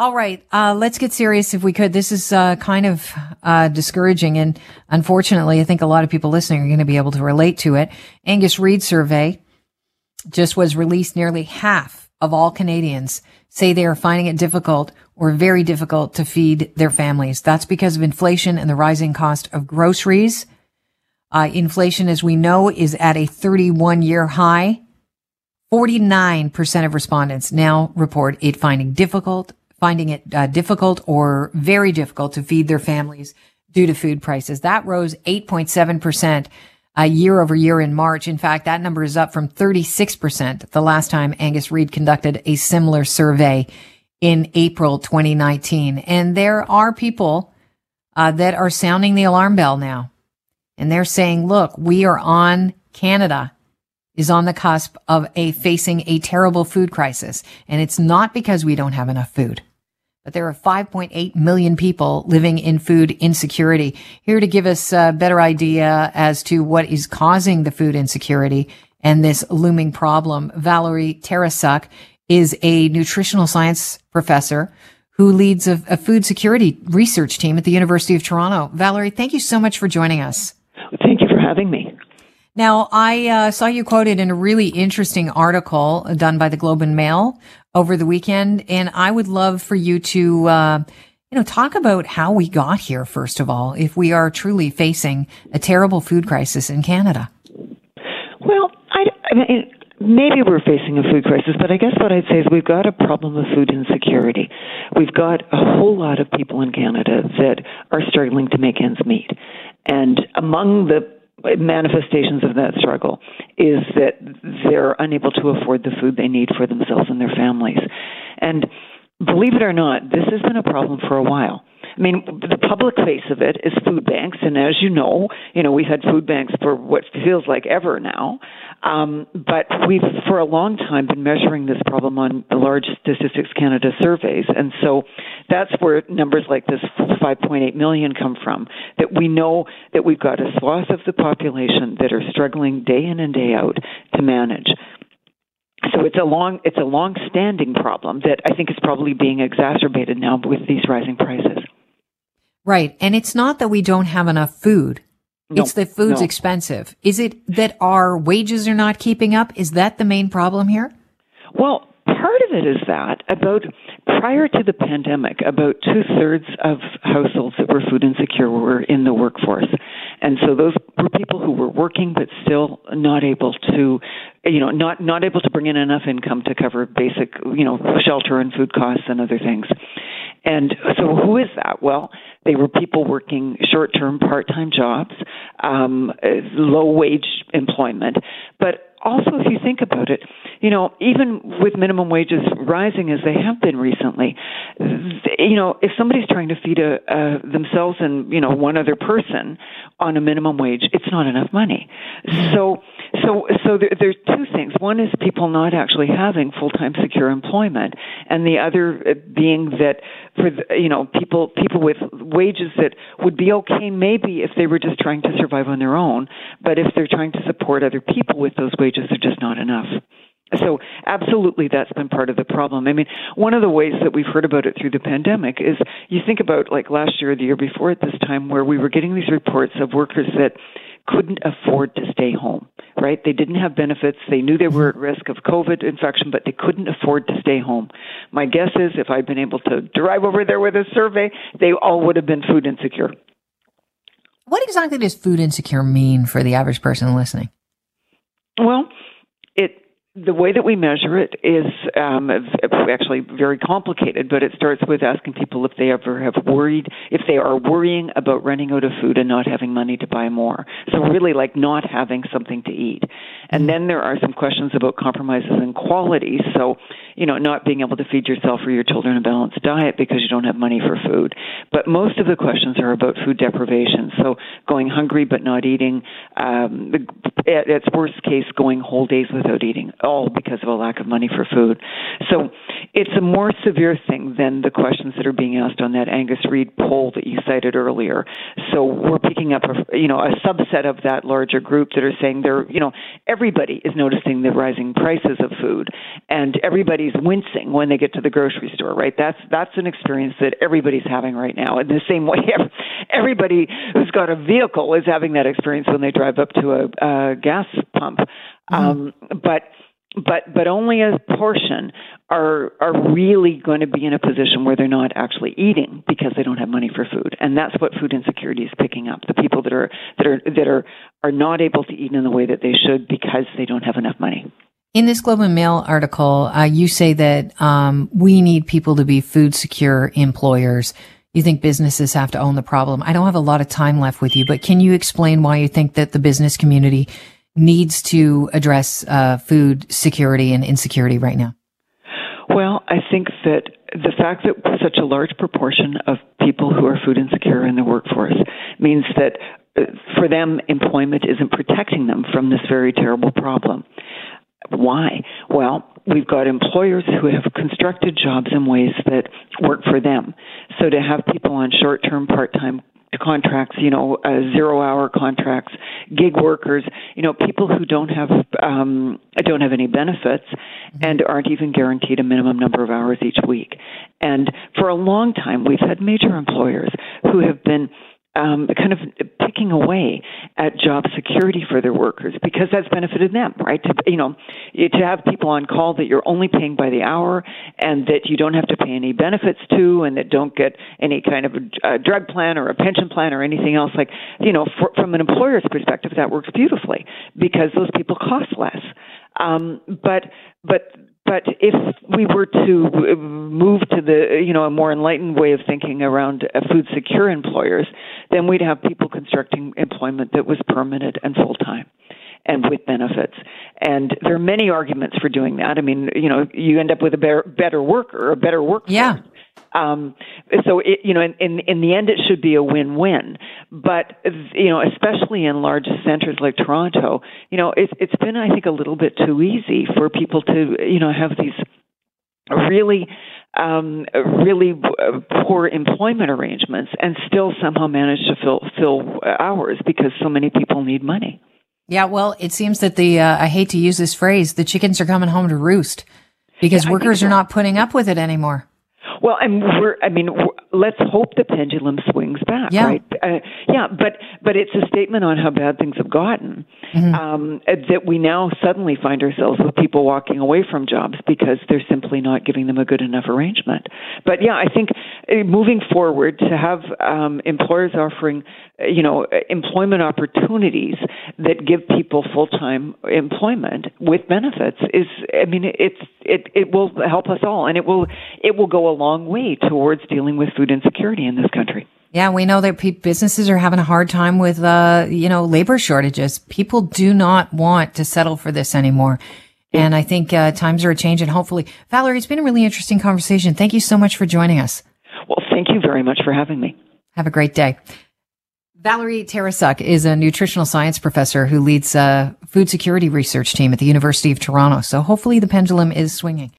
All right, uh, let's get serious if we could. This is uh, kind of uh, discouraging, and unfortunately, I think a lot of people listening are going to be able to relate to it. Angus Reid survey just was released. Nearly half of all Canadians say they are finding it difficult or very difficult to feed their families. That's because of inflation and the rising cost of groceries. Uh, inflation, as we know, is at a 31 year high. 49% of respondents now report it finding difficult finding it uh, difficult or very difficult to feed their families due to food prices. That rose 8.7% uh, year over year in March. In fact, that number is up from 36% the last time Angus Reid conducted a similar survey in April 2019. And there are people uh, that are sounding the alarm bell now. And they're saying, look, we are on Canada is on the cusp of a facing a terrible food crisis. And it's not because we don't have enough food but there are 5.8 million people living in food insecurity. Here to give us a better idea as to what is causing the food insecurity and this looming problem, Valerie Tarasuk is a nutritional science professor who leads a, a food security research team at the University of Toronto. Valerie, thank you so much for joining us. Thank you for having me. Now, I uh, saw you quoted in a really interesting article done by the Globe and Mail over the weekend, and I would love for you to, uh, you know, talk about how we got here. First of all, if we are truly facing a terrible food crisis in Canada. Well, I, I mean, maybe we're facing a food crisis, but I guess what I'd say is we've got a problem of food insecurity. We've got a whole lot of people in Canada that are struggling to make ends meet. And among the manifestations of that struggle is that they're unable to afford the food they need for themselves and their families. And believe it or not, this has been a problem for a while. I mean, the public face of it is food banks, and as you know, you know we've had food banks for what feels like ever now. Um, but we've, for a long time, been measuring this problem on the large Statistics Canada surveys, and so that's where numbers like this 5.8 million come from. That we know that we've got a swath of the population that are struggling day in and day out to manage. So it's a long it's a long standing problem that I think is probably being exacerbated now with these rising prices. Right. And it's not that we don't have enough food. No, it's that food's no. expensive. Is it that our wages are not keeping up? Is that the main problem here? Well, part of it is that about prior to the pandemic, about two thirds of households that were food insecure were in the workforce. And so those were people who were working but still not able to, you know, not, not able to bring in enough income to cover basic, you know, shelter and food costs and other things. And so who is that? Well, they were people working short term, part time jobs, um, low wage employment. But also, if you think about it, you know, even with minimum wages rising as they have been recently, you know, if somebody's trying to feed a, uh, themselves and you know one other person on a minimum wage, it's not enough money. So, so, so there, there's two things. One is people not actually having full time secure employment, and the other uh, being that for the, you know people people with wages that would be okay maybe if they were just trying to survive on their own, but if they're trying to support other people with those wages, they're just not enough. So, absolutely, that's been part of the problem. I mean, one of the ways that we've heard about it through the pandemic is you think about like last year or the year before at this time, where we were getting these reports of workers that couldn't afford to stay home, right? They didn't have benefits. They knew they were at risk of COVID infection, but they couldn't afford to stay home. My guess is if I'd been able to drive over there with a survey, they all would have been food insecure. What exactly does food insecure mean for the average person listening? Well, the way that we measure it is um, actually very complicated, but it starts with asking people if they ever have worried, if they are worrying about running out of food and not having money to buy more. So, really, like not having something to eat. And then there are some questions about compromises in quality. So, you know, not being able to feed yourself or your children a balanced diet because you don't have money for food. But most of the questions are about food deprivation. So, going hungry but not eating, um, at its worst case, going whole days without eating all because of a lack of money for food. So it's a more severe thing than the questions that are being asked on that Angus Reid poll that you cited earlier. So we're picking up a you know a subset of that larger group that are saying they're you know everybody is noticing the rising prices of food, and everybody's wincing when they get to the grocery store. Right? That's that's an experience that everybody's having right now. In the same way, everybody who's got a vehicle is having that experience when they drive up to a, a gas pump. Mm-hmm. Um, but but but only a portion are are really going to be in a position where they're not actually eating because they don't have money for food and that's what food insecurity is picking up the people that are that are that are are not able to eat in the way that they should because they don't have enough money in this Globe and Mail article, uh, you say that um, we need people to be food secure employers. You think businesses have to own the problem. I don't have a lot of time left with you, but can you explain why you think that the business community needs to address uh, food security and insecurity right now? Well, I think that the fact that such a large proportion of people who are food insecure in the workforce means that for them, employment isn't protecting them from this very terrible problem. Why? Well, we've got employers who have constructed jobs in ways that work for them. So to have people on short term, part time contracts, you know, uh, zero hour contracts, gig workers, you know, people who don't have um, don't have any benefits mm-hmm. and aren't even guaranteed a minimum number of hours each week. And for a long time, we've had major employers who have been um, kind of picking away at job security for their workers because that's benefited them, right? To you know, to have people on call that you're only paying by the hour and that you don't have to pay any benefits to, and that don't get any kind of a, drug plan or a pension plan or anything else. Like you know, for, from an employer's perspective, that works beautifully because those people cost less. Um, but but but if we were to move to the you know a more enlightened way of thinking around uh, food secure employers, then we'd have people constructing employment that was permanent and full time and with benefits. And there are many arguments for doing that. I mean, you know, you end up with a better, better worker, a better workforce. Yeah. Um, so it, you know, in, in in the end, it should be a win-win. But you know, especially in large centers like Toronto, you know, it's it's been I think a little bit too easy for people to you know have these really um, really poor employment arrangements and still somehow manage to fill fill hours because so many people need money. Yeah, well, it seems that the uh, I hate to use this phrase, the chickens are coming home to roost because yeah, workers so. are not putting up with it anymore. Well, and we're, I mean, let's hope the pendulum swings back, yeah. right? Uh, yeah, but but it's a statement on how bad things have gotten mm-hmm. um, that we now suddenly find ourselves with people walking away from jobs because they're simply not giving them a good enough arrangement. But yeah, I think uh, moving forward to have um, employers offering, uh, you know, employment opportunities that give people full time employment with benefits is, I mean, it's it it will help us all, and it will it will go a long way towards dealing with food insecurity in this country. Yeah, we know that businesses are having a hard time with, uh, you know, labor shortages. People do not want to settle for this anymore. And I think uh, times are changing. Hopefully, Valerie, it's been a really interesting conversation. Thank you so much for joining us. Well, thank you very much for having me. Have a great day. Valerie Tarasuk is a nutritional science professor who leads a food security research team at the University of Toronto. So hopefully the pendulum is swinging.